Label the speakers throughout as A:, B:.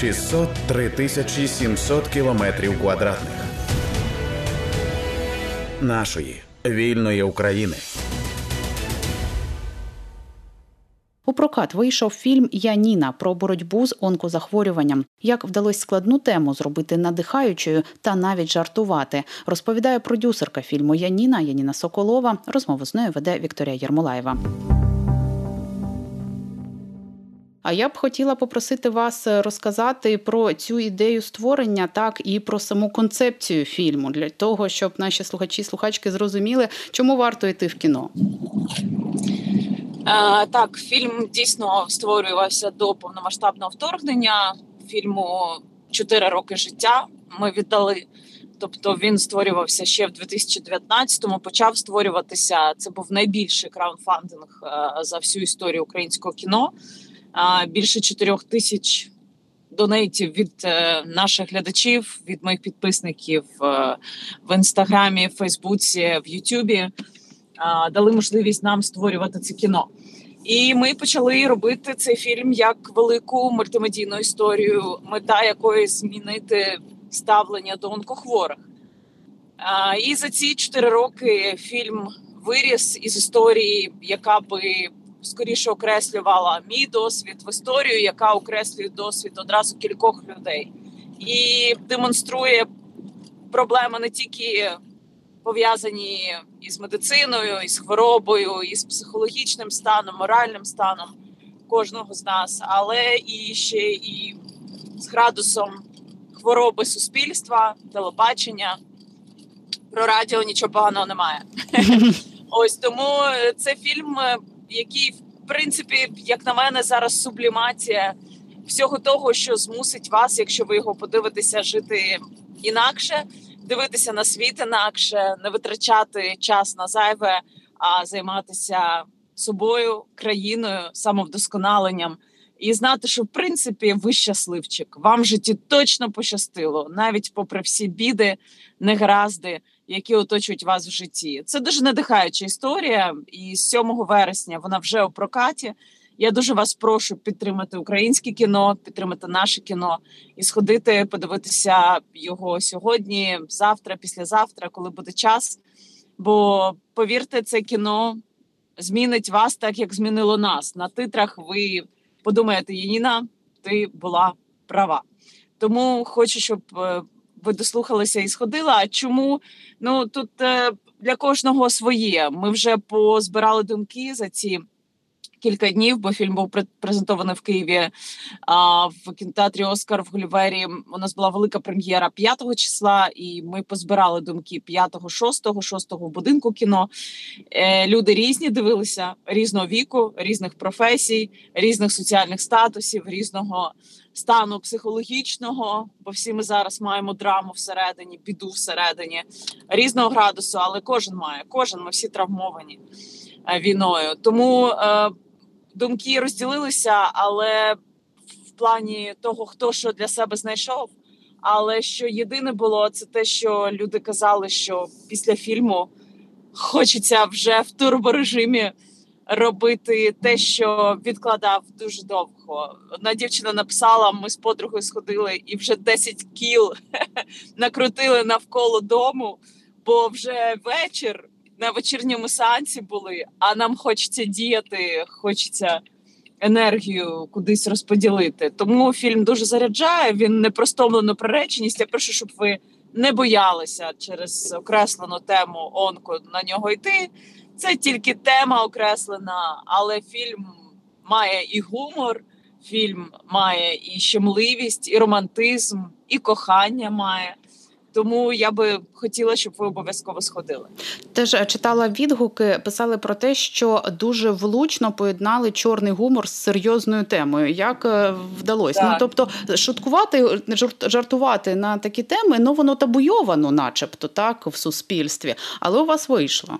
A: 603 тисячі 700 кілометрів квадратних нашої вільної України.
B: У прокат вийшов фільм Я Ніна про боротьбу з онкозахворюванням. Як вдалося складну тему зробити надихаючою та навіть жартувати, розповідає продюсерка фільму Яніна Яніна Соколова. Розмову з нею веде Вікторія Єрмолаєва. А я б хотіла попросити вас е, розказати про цю ідею створення, так і про саму концепцію фільму для того, щоб наші слухачі слухачки зрозуміли, чому варто йти в кіно.
C: Е, так, фільм дійсно створювався до повномасштабного вторгнення. Фільму «4 роки життя. Ми віддали. Тобто він створювався ще в 2019-му, Почав створюватися. Це був найбільший краудфандинг е, за всю історію українського кіно більше 4 тисяч донейтів від е, наших глядачів, від моїх підписників е, в інстаграмі, в Фейсбуці, в Ютубі дали можливість нам створювати це кіно. І ми почали робити цей фільм як велику мультимедійну історію, мета якої змінити ставлення до онкохворих. І за ці чотири роки фільм виріс із історії, яка би скоріше окреслювала мій досвід в історію, яка окреслює досвід одразу кількох людей, і демонструє проблеми не тільки пов'язані із медициною, із хворобою, із психологічним станом, моральним станом кожного з нас, але і ще і з градусом хвороби суспільства, телебачення. Про радіо нічого поганого немає. Ось тому це фільм який, в принципі, як на мене, зараз сублімація всього того, що змусить вас, якщо ви його подивитеся, жити інакше, дивитися на світ інакше, не витрачати час на зайве, а займатися собою, країною, самовдосконаленням. І знати, що в принципі ви щасливчик. Вам в житті точно пощастило, навіть попри всі біди, негаразди які оточують вас в житті. Це дуже надихаюча історія, і 7 вересня вона вже у прокаті. Я дуже вас прошу підтримати українське кіно, підтримати наше кіно і сходити, подивитися його сьогодні, завтра, післязавтра, коли буде час. Бо повірте, це кіно змінить вас так, як змінило нас. На титрах ви подумаєте, Яніна, ти була права. Тому хочу, щоб ви дослухалися і сходила. А чому ну тут е, для кожного своє? Ми вже позбирали думки за ці. Кілька днів, бо фільм був презентований в Києві а, в кінотеатрі Оскар в Гулівері. У нас була велика прем'єра 5 числа, і ми позбирали думки 5, 6, 6 в будинку кіно. Е, Люди різні дивилися різного віку, різних професій, різних соціальних статусів, різного стану психологічного, бо всі ми зараз маємо драму всередині, біду всередині різного градусу, але кожен має, кожен ми всі травмовані е, війною. Тому е, думки розділилися, але в плані того, хто що для себе знайшов. Але що єдине було, це те, що люди казали, що після фільму хочеться вже в турборежимі робити те, що відкладав дуже довго. Одна дівчина написала: ми з подругою сходили і вже 10 кіл накрутили навколо дому, бо вже вечір на вечірньому сеансі були, а нам хочеться діяти, хочеться. Енергію кудись розподілити, тому фільм дуже заряджає. Він не про стомлену приреченість. Я прошу, щоб ви не боялися через окреслену тему онко на нього йти. Це тільки тема окреслена, але фільм має і гумор, фільм має і щемливість, і романтизм, і кохання має. Тому я би хотіла, щоб ви обов'язково сходили.
B: Теж читала відгуки, писали про те, що дуже влучно поєднали чорний гумор з серйозною темою. Як е, вдалося? Ну тобто, шуткувати, жартувати на такі теми, ну воно табуйовано, начебто, так в суспільстві, але у вас вийшло.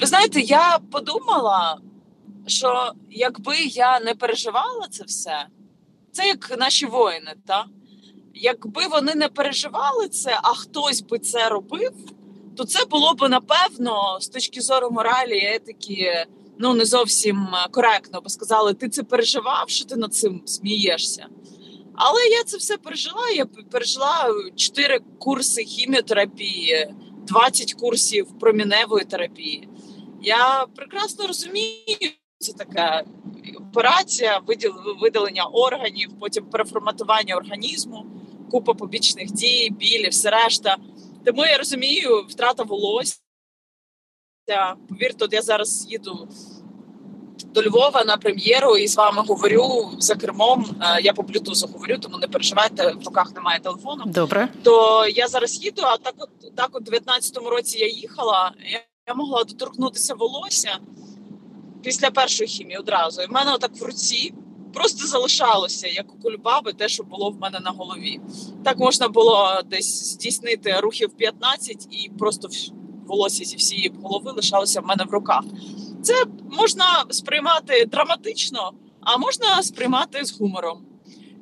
C: Ви знаєте, я подумала, що якби я не переживала це все, це як наші воїни, так? Якби вони не переживали це, а хтось би це робив, то це було б напевно з точки зору моралі, етики, ну не зовсім коректно, бо сказали, ти це переживав, що ти над цим смієшся. Але я це все пережила. Я пережила 4 курси хіміотерапії, 20 курсів проміневої терапії. Я прекрасно розумію, це така операція, видалення органів, потім переформатування організму, купа побічних дій, білі, все решта. Тому я розумію, втрата волосся. Повірте, от я зараз їду до Львова на прем'єру і з вами говорю за кермом. Е, я по блютузу говорю, тому не переживайте, в руках немає телефону.
B: Добре.
C: То я зараз їду, а так от так от 19-му році я їхала, я, я могла доторкнутися волосся після першої хімії одразу. І в мене отак в руці просто залишалося, як у кульбаби, те, що було в мене на голові. Так можна було десь здійснити рухів 15 і просто волосся зі всієї голови лишалося в мене в руках. Це можна сприймати драматично, а можна сприймати з гумором.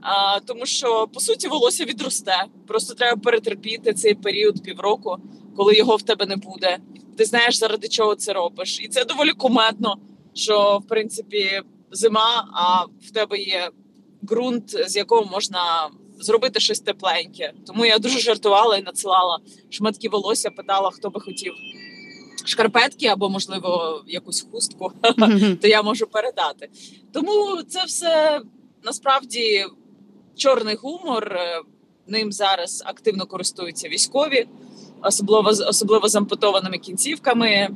C: А, Тому що по суті волосся відросте. Просто треба перетерпіти цей період півроку, коли його в тебе не буде. Ти знаєш, заради чого це робиш, і це доволі кумедно. Що в принципі зима, а в тебе є ґрунт, з якого можна зробити щось тепленьке. Тому я дуже жартувала і надсилала шматки волосся, питала, хто би хотів шкарпетки або, можливо, якусь хустку, то я можу передати. Тому це все насправді чорний гумор. Е, ним зараз активно користуються військові, особливо особливо з ампутованими кінцівками.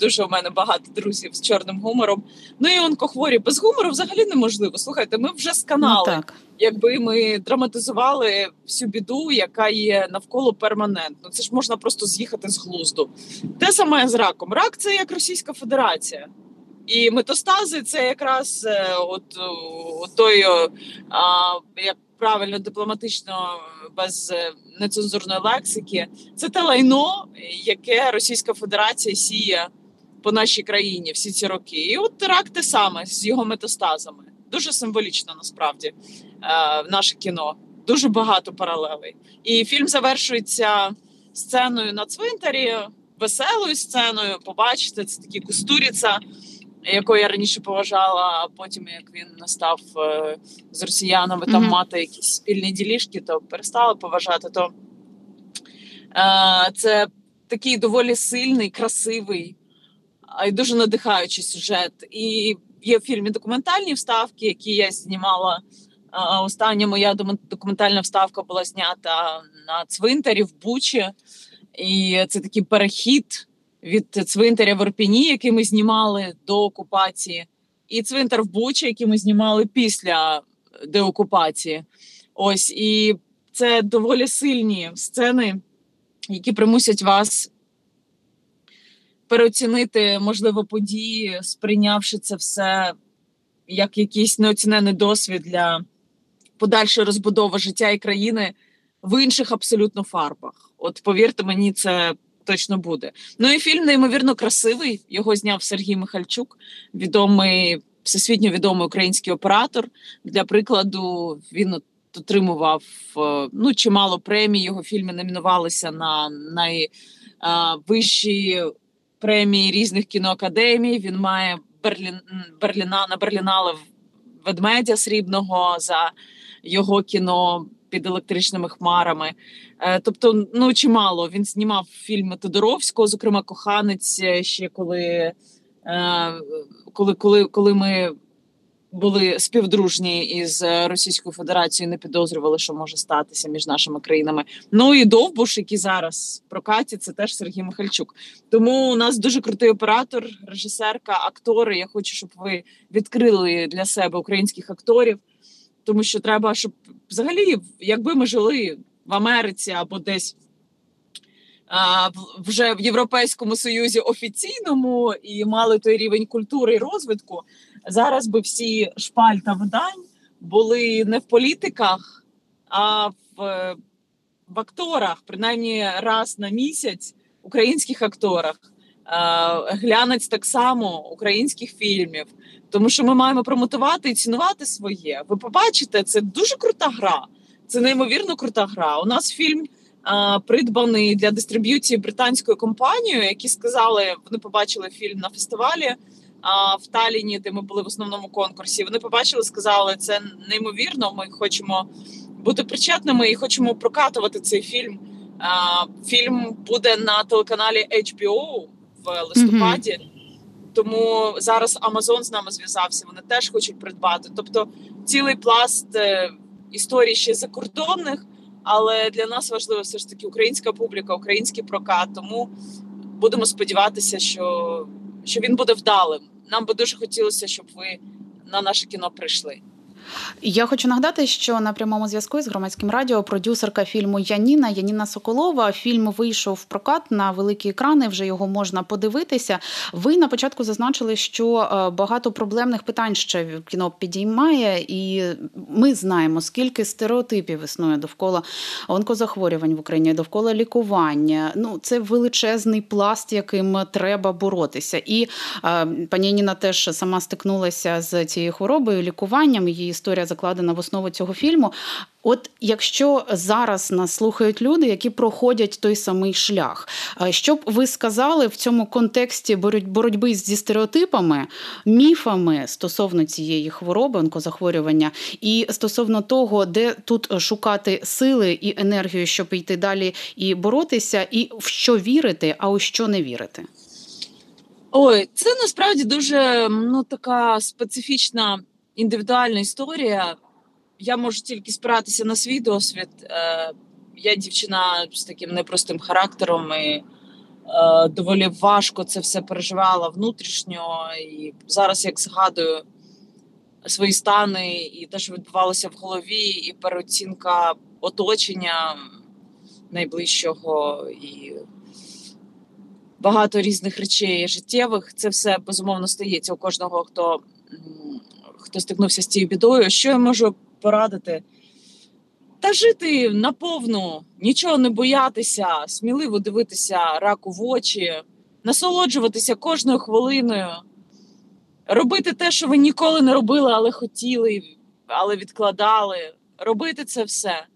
C: Дуже у мене багато друзів з чорним гумором. Ну і онкохворі без гумору взагалі неможливо. Слухайте, ми вже сканали, ну, так. якби ми драматизували всю біду, яка є навколо перманентно. Це ж можна просто з'їхати з глузду. Те саме з раком. Рак це як Російська Федерація. І метастази це якраз е, от, от той, а, як правильно дипломатично без е, нецензурної лексики, це те лайно, яке Російська Федерація сіє по нашій країні всі ці роки. І от теракт те саме з його метастазами. Дуже символічно насправді е, наше кіно. Дуже багато паралелей. І фільм завершується сценою на цвинтарі, веселою сценою. Побачите, це такі кустуріця, якого я раніше поважала, а потім, як він настав е, з росіянами там mm-hmm. мати якісь спільні ділішки, то перестала поважати. То е, це такий доволі сильний, красивий і дуже надихаючий сюжет. І є в фільмі документальні вставки, які я знімала. Остання моя документальна вставка була знята на цвинтарі в Бучі, і це такий перехід від цвинтаря в Орпіні, який ми знімали до окупації, і цвинтар в Бучі, який ми знімали після деокупації. Ось і це доволі сильні сцени, які примусять вас переоцінити можливо події, сприйнявши це все як якийсь неоцінений досвід для подальшої розбудови життя і країни в інших абсолютно фарбах. От повірте мені, це точно буде. Ну і фільм неймовірно красивий. Його зняв Сергій Михальчук, відомий всесвітньо відомий український оператор. Для прикладу він отримував е, ну чимало премій. Його фільми номінувалися на найвищі премії різних кіноакадемій. Він має Берлін Берліна на Берлінале ведмедя срібного за його кіно під електричними хмарами. Е, тобто, ну чимало він знімав фільми Тодоровського, зокрема коханець ще коли. Е, коли коли, коли ми були співдружні із е, Російською Федерацією, не підозрювали, що може статися між нашими країнами. Ну і Довбуш, який зараз прокаті, це теж Сергій Михальчук. Тому у нас дуже крутий оператор, режисерка, актори. Я хочу, щоб ви відкрили для себе українських акторів, тому що треба, щоб взагалі, якби ми жили в Америці або десь. Вже в Європейському Союзі офіційному і мали той рівень культури і розвитку, зараз би всі шпальта видань були не в політиках, а в, в акторах, принаймні раз на місяць, українських акторах. Глянець так само українських фільмів, тому що ми маємо промотувати і цінувати своє. Ви побачите, це дуже крута гра. Це неймовірно крута гра. У нас фільм а, придбаний для дистриб'юції британською компанією, які сказали, вони побачили фільм на фестивалі а, в Таліні, де ми були в основному конкурсі. Вони побачили, сказали, це неймовірно. Ми хочемо бути причетними і хочемо прокатувати цей фільм. А, Фільм буде на телеканалі HBO в листопаді. Mm-hmm. Тому зараз Амазон з нами зв'язався. Вони теж хочуть придбати. Тобто, цілий пласт е, історій ще закордонних, але для нас важливо все ж таки українська публіка, український прокат. Тому будемо сподіватися, що, що він буде вдалим. Нам би дуже хотілося, щоб ви на наше кіно прийшли.
B: Я хочу нагадати, що на прямому зв'язку з громадським радіо продюсерка фільму Яніна Яніна Соколова. Фільм вийшов в прокат на великі екрани. Вже його можна подивитися. Ви на початку зазначили, що е, багато проблемних питань ще кіно підіймає, і ми знаємо, скільки стереотипів існує довкола онкозахворювань в Україні, довкола лікування. Ну це величезний пласт, яким треба боротися. І е, пані Яніна теж сама стикнулася з цією хворобою, лікуванням її історія закладена в основу цього фільму. От якщо зараз нас слухають люди, які проходять той самий шлях, що б ви сказали в цьому контексті боротьби зі стереотипами, міфами стосовно цієї хвороби, онкозахворювання, і стосовно того, де тут шукати сили і енергію, щоб йти далі і боротися, і в що вірити, а у що не вірити?
C: Ой, це насправді дуже ну така специфічна індивідуальна історія. Я можу тільки спиратися на свій досвід. Е, я дівчина з таким непростим характером і е, доволі важко це все переживала внутрішньо. І зараз, як згадую свої стани і те, що відбувалося в голові, і переоцінка оточення найближчого і багато різних речей життєвих, це все безумовно стається у кожного, хто хто стикнувся з цією бідою, що я можу порадити? Та жити наповну, нічого не боятися, сміливо дивитися раку в очі, насолоджуватися кожною хвилиною, робити те, що ви ніколи не робили, але хотіли, але відкладали. Робити це все,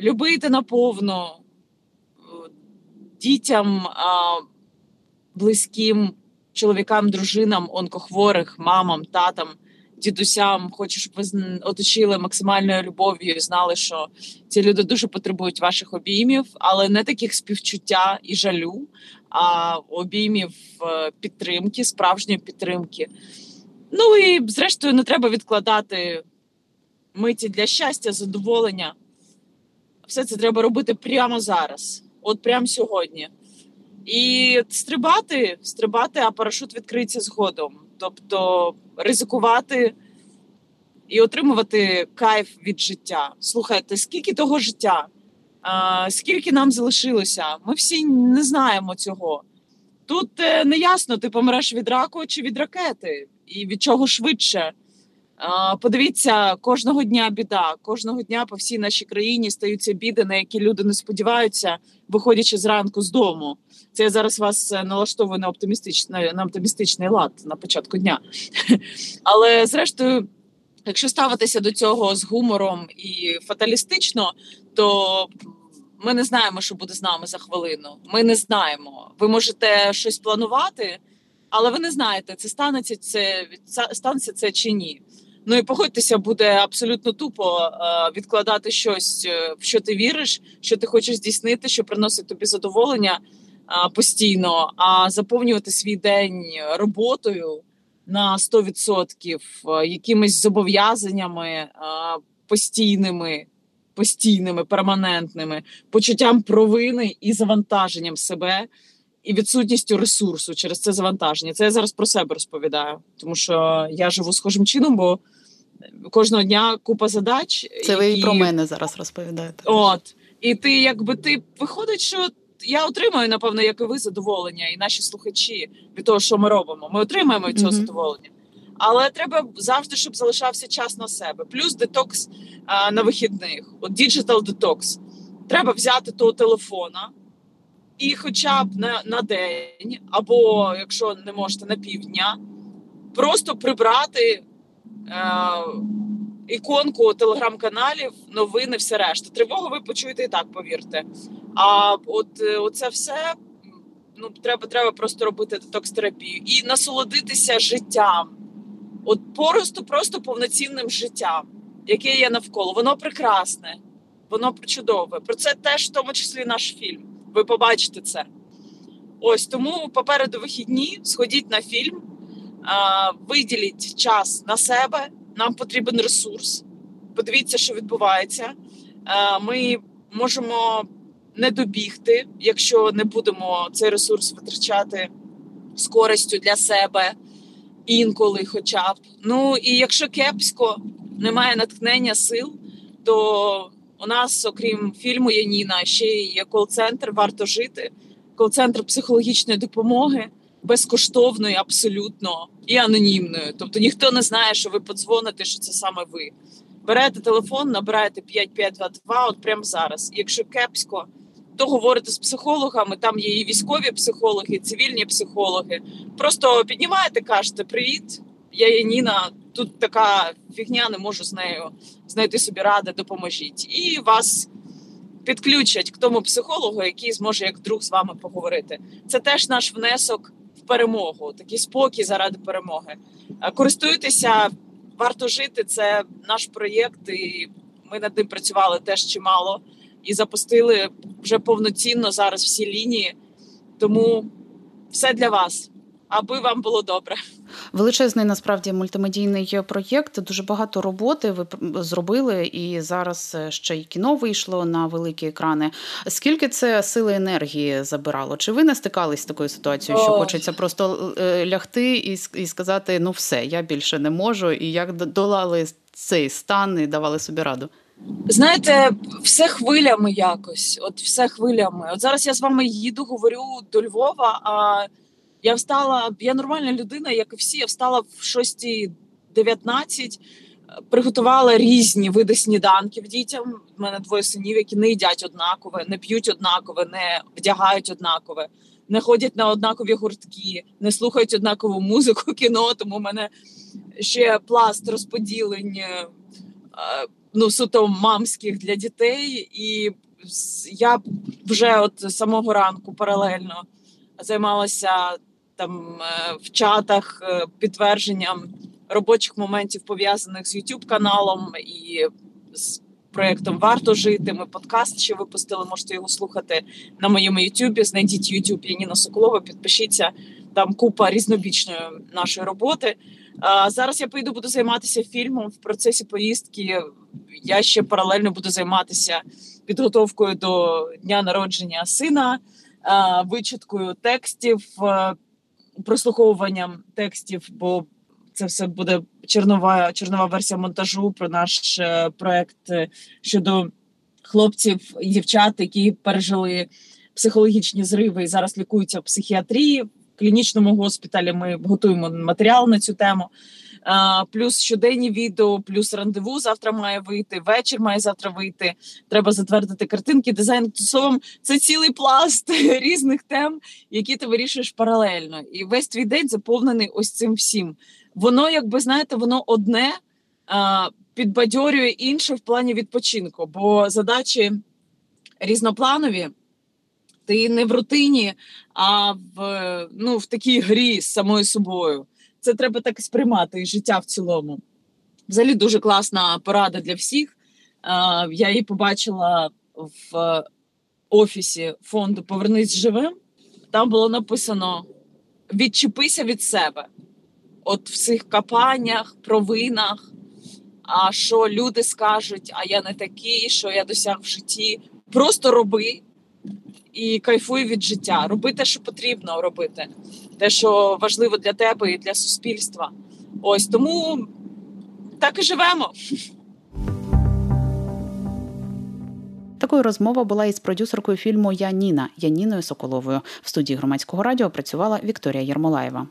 C: любити наповну дітям, близьким чоловікам, дружинам, онкохворих, мамам, татам дідусям, хочу, щоб ви оточили максимальною любов'ю і знали, що ці люди дуже потребують ваших обіймів, але не таких співчуття і жалю, а обіймів е, підтримки, справжньої підтримки. Ну і зрештою не треба відкладати миті для щастя, задоволення. Все це треба робити прямо зараз, от прямо сьогодні. І стрибати, стрибати, а парашут відкриється згодом тобто ризикувати і отримувати кайф від життя. Слухайте, скільки того життя, скільки нам залишилося? Ми всі не знаємо цього. Тут е, не ясно, ти помреш від раку чи від ракети, і від чого швидше. Подивіться, кожного дня біда. Кожного дня по всій нашій країні стаються біди, на які люди не сподіваються, виходячи зранку з дому. Це я зараз вас е, налаштовую на оптимістичний на оптимістичний лад на початку дня. Але зрештою, якщо ставитися до цього з гумором і фаталістично, то ми не знаємо, що буде з нами за хвилину. Ми не знаємо. Ви можете щось планувати, але ви не знаєте, це станеться це станеться це чи ні. Ну і погодьтеся, буде абсолютно тупо е, відкладати щось, е, в що ти віриш, що ти хочеш здійснити, що приносить тобі задоволення е, постійно, а заповнювати свій день роботою на 100%, е, якимись зобов'язаннями постійними, постійними, перманентними, почуттям провини і завантаженням себе. І відсутністю ресурсу через це завантаження. Це я зараз про себе розповідаю, тому що я живу схожим чином, бо кожного дня купа задач.
B: Це ви і про мене зараз розповідаєте.
C: От і ти, якби ти виходить, що я отримаю, напевно, як і ви задоволення, і наші слухачі від того, що ми робимо. Ми отримаємо від цього mm-hmm. задоволення. Але треба завжди, щоб залишався час на себе. Плюс детокс а, на вихідних. От digital detox. Треба взяти того телефона. І, хоча б на на день, або якщо не можете на півдня, просто прибрати Е, іконку телеграм-каналів, новини, все решта. Тривогу ви почуєте і так, повірте. А от е, оце все ну треба треба просто робити детокс-терапію і насолодитися життям, от просто, просто повноцінним життям, яке є навколо. Воно прекрасне, воно чудове. Про це теж в тому числі наш фільм. Ви побачите це. Ось тому попереду вихідні сходіть на фільм, виділіть час на себе. Нам потрібен ресурс. Подивіться, що відбувається. Ми можемо не добігти, якщо не будемо цей ресурс витрачати з користю для себе інколи, хоча б. Ну і якщо кепсько немає натхнення сил, то у нас, окрім фільму Яніна, ще є кол-центр Варто жити, кол-центр психологічної допомоги, безкоштовної, абсолютно і анонімною. Тобто ніхто не знає, що ви подзвоните, що це саме ви. Берете телефон, набираєте 5522, от прямо зараз. Якщо кепсько, то говорите з психологами. Там є і військові психологи, і цивільні психологи. Просто піднімаєте, кажете Привіт, я Яніна. Тут така фігня, не можу з нею знайти собі ради, допоможіть. І вас підключать к тому психологу, який зможе як друг з вами поговорити. Це теж наш внесок в перемогу, такий спокій заради перемоги. Користуйтеся, варто жити. Це наш проєкт, і ми над ним працювали теж чимало і запустили вже повноцінно зараз всі лінії. Тому все для вас, аби вам було добре.
B: Величезний насправді мультимедійний проєкт. Дуже багато роботи ви зробили, і зараз ще й кіно вийшло на великі екрани. Скільки це сили енергії забирало? Чи ви не стикались з такою ситуацією, що О. хочеться просто е, лягти і сказати: ну все, я більше не можу, і як долали цей стан і давали собі раду?
C: Знаєте, все хвилями якось. От все хвилями. От зараз я з вами їду, говорю до Львова. А я встала, я нормальна людина, як і всі. Я встала в 6.19, приготувала різні види сніданків дітям. У мене двоє синів, які не їдять однакове, не п'ють однакове, не вдягають однакове, не ходять на однакові гуртки, не слухають однакову музику, кіно. Тому в мене ще пласт розподілень ну суто мамських для дітей, і я вже от самого ранку паралельно займалася там е, в чатах е, підтвердженням робочих моментів пов'язаних з youtube каналом і з проєктом Варто жити. Ми подкаст ще випустили. Можете його слухати на моєму Ютубі. Знайдіть Ютуб Яніна Соколова, підпишіться там купа різнобічної нашої роботи. А зараз я поїду, буду займатися фільмом в процесі поїздки. Я ще паралельно буду займатися підготовкою до дня народження сина, вичиткою текстів, прослуховуванням текстів. бо це все буде чернова чернова версія монтажу про наш е, проект е, щодо хлопців і дівчат, які пережили психологічні зриви і зараз лікуються в психіатрії в клінічному госпіталі. Ми готуємо матеріал на цю тему. Плюс щоденні відео, плюс рандеву завтра має вийти. Вечір має завтра вийти. Треба затвердити картинки. Дизайн словом, це цілий пласт різних тем, які ти вирішуєш паралельно. І весь твій день заповнений ось цим всім воно, якби знаєте, воно одне підбадьорює інше в плані відпочинку, бо задачі різнопланові. Ти не в рутині, а в ну, в такій грі з самою собою. Це треба так і сприймати і життя в цілому. Взагалі дуже класна порада для всіх. Я її побачила в офісі фонду Повернись живим. Там було написано: відчепися від себе от в цих капаннях, провинах, а що люди скажуть, а я не такий, що я досяг в житті. Просто роби і кайфуй від життя. Роби те, що потрібно робити, те, що важливо для тебе і для суспільства. Ось тому так і живемо.
B: Такою розмова була із продюсеркою фільму Я Ніна Яніною Соколовою. В студії громадського радіо працювала Вікторія Єрмолаєва.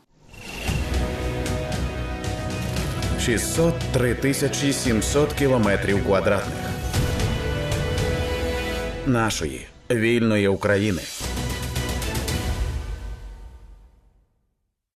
A: 603 тисячі 700 кілометрів квадратних нашої вільної України.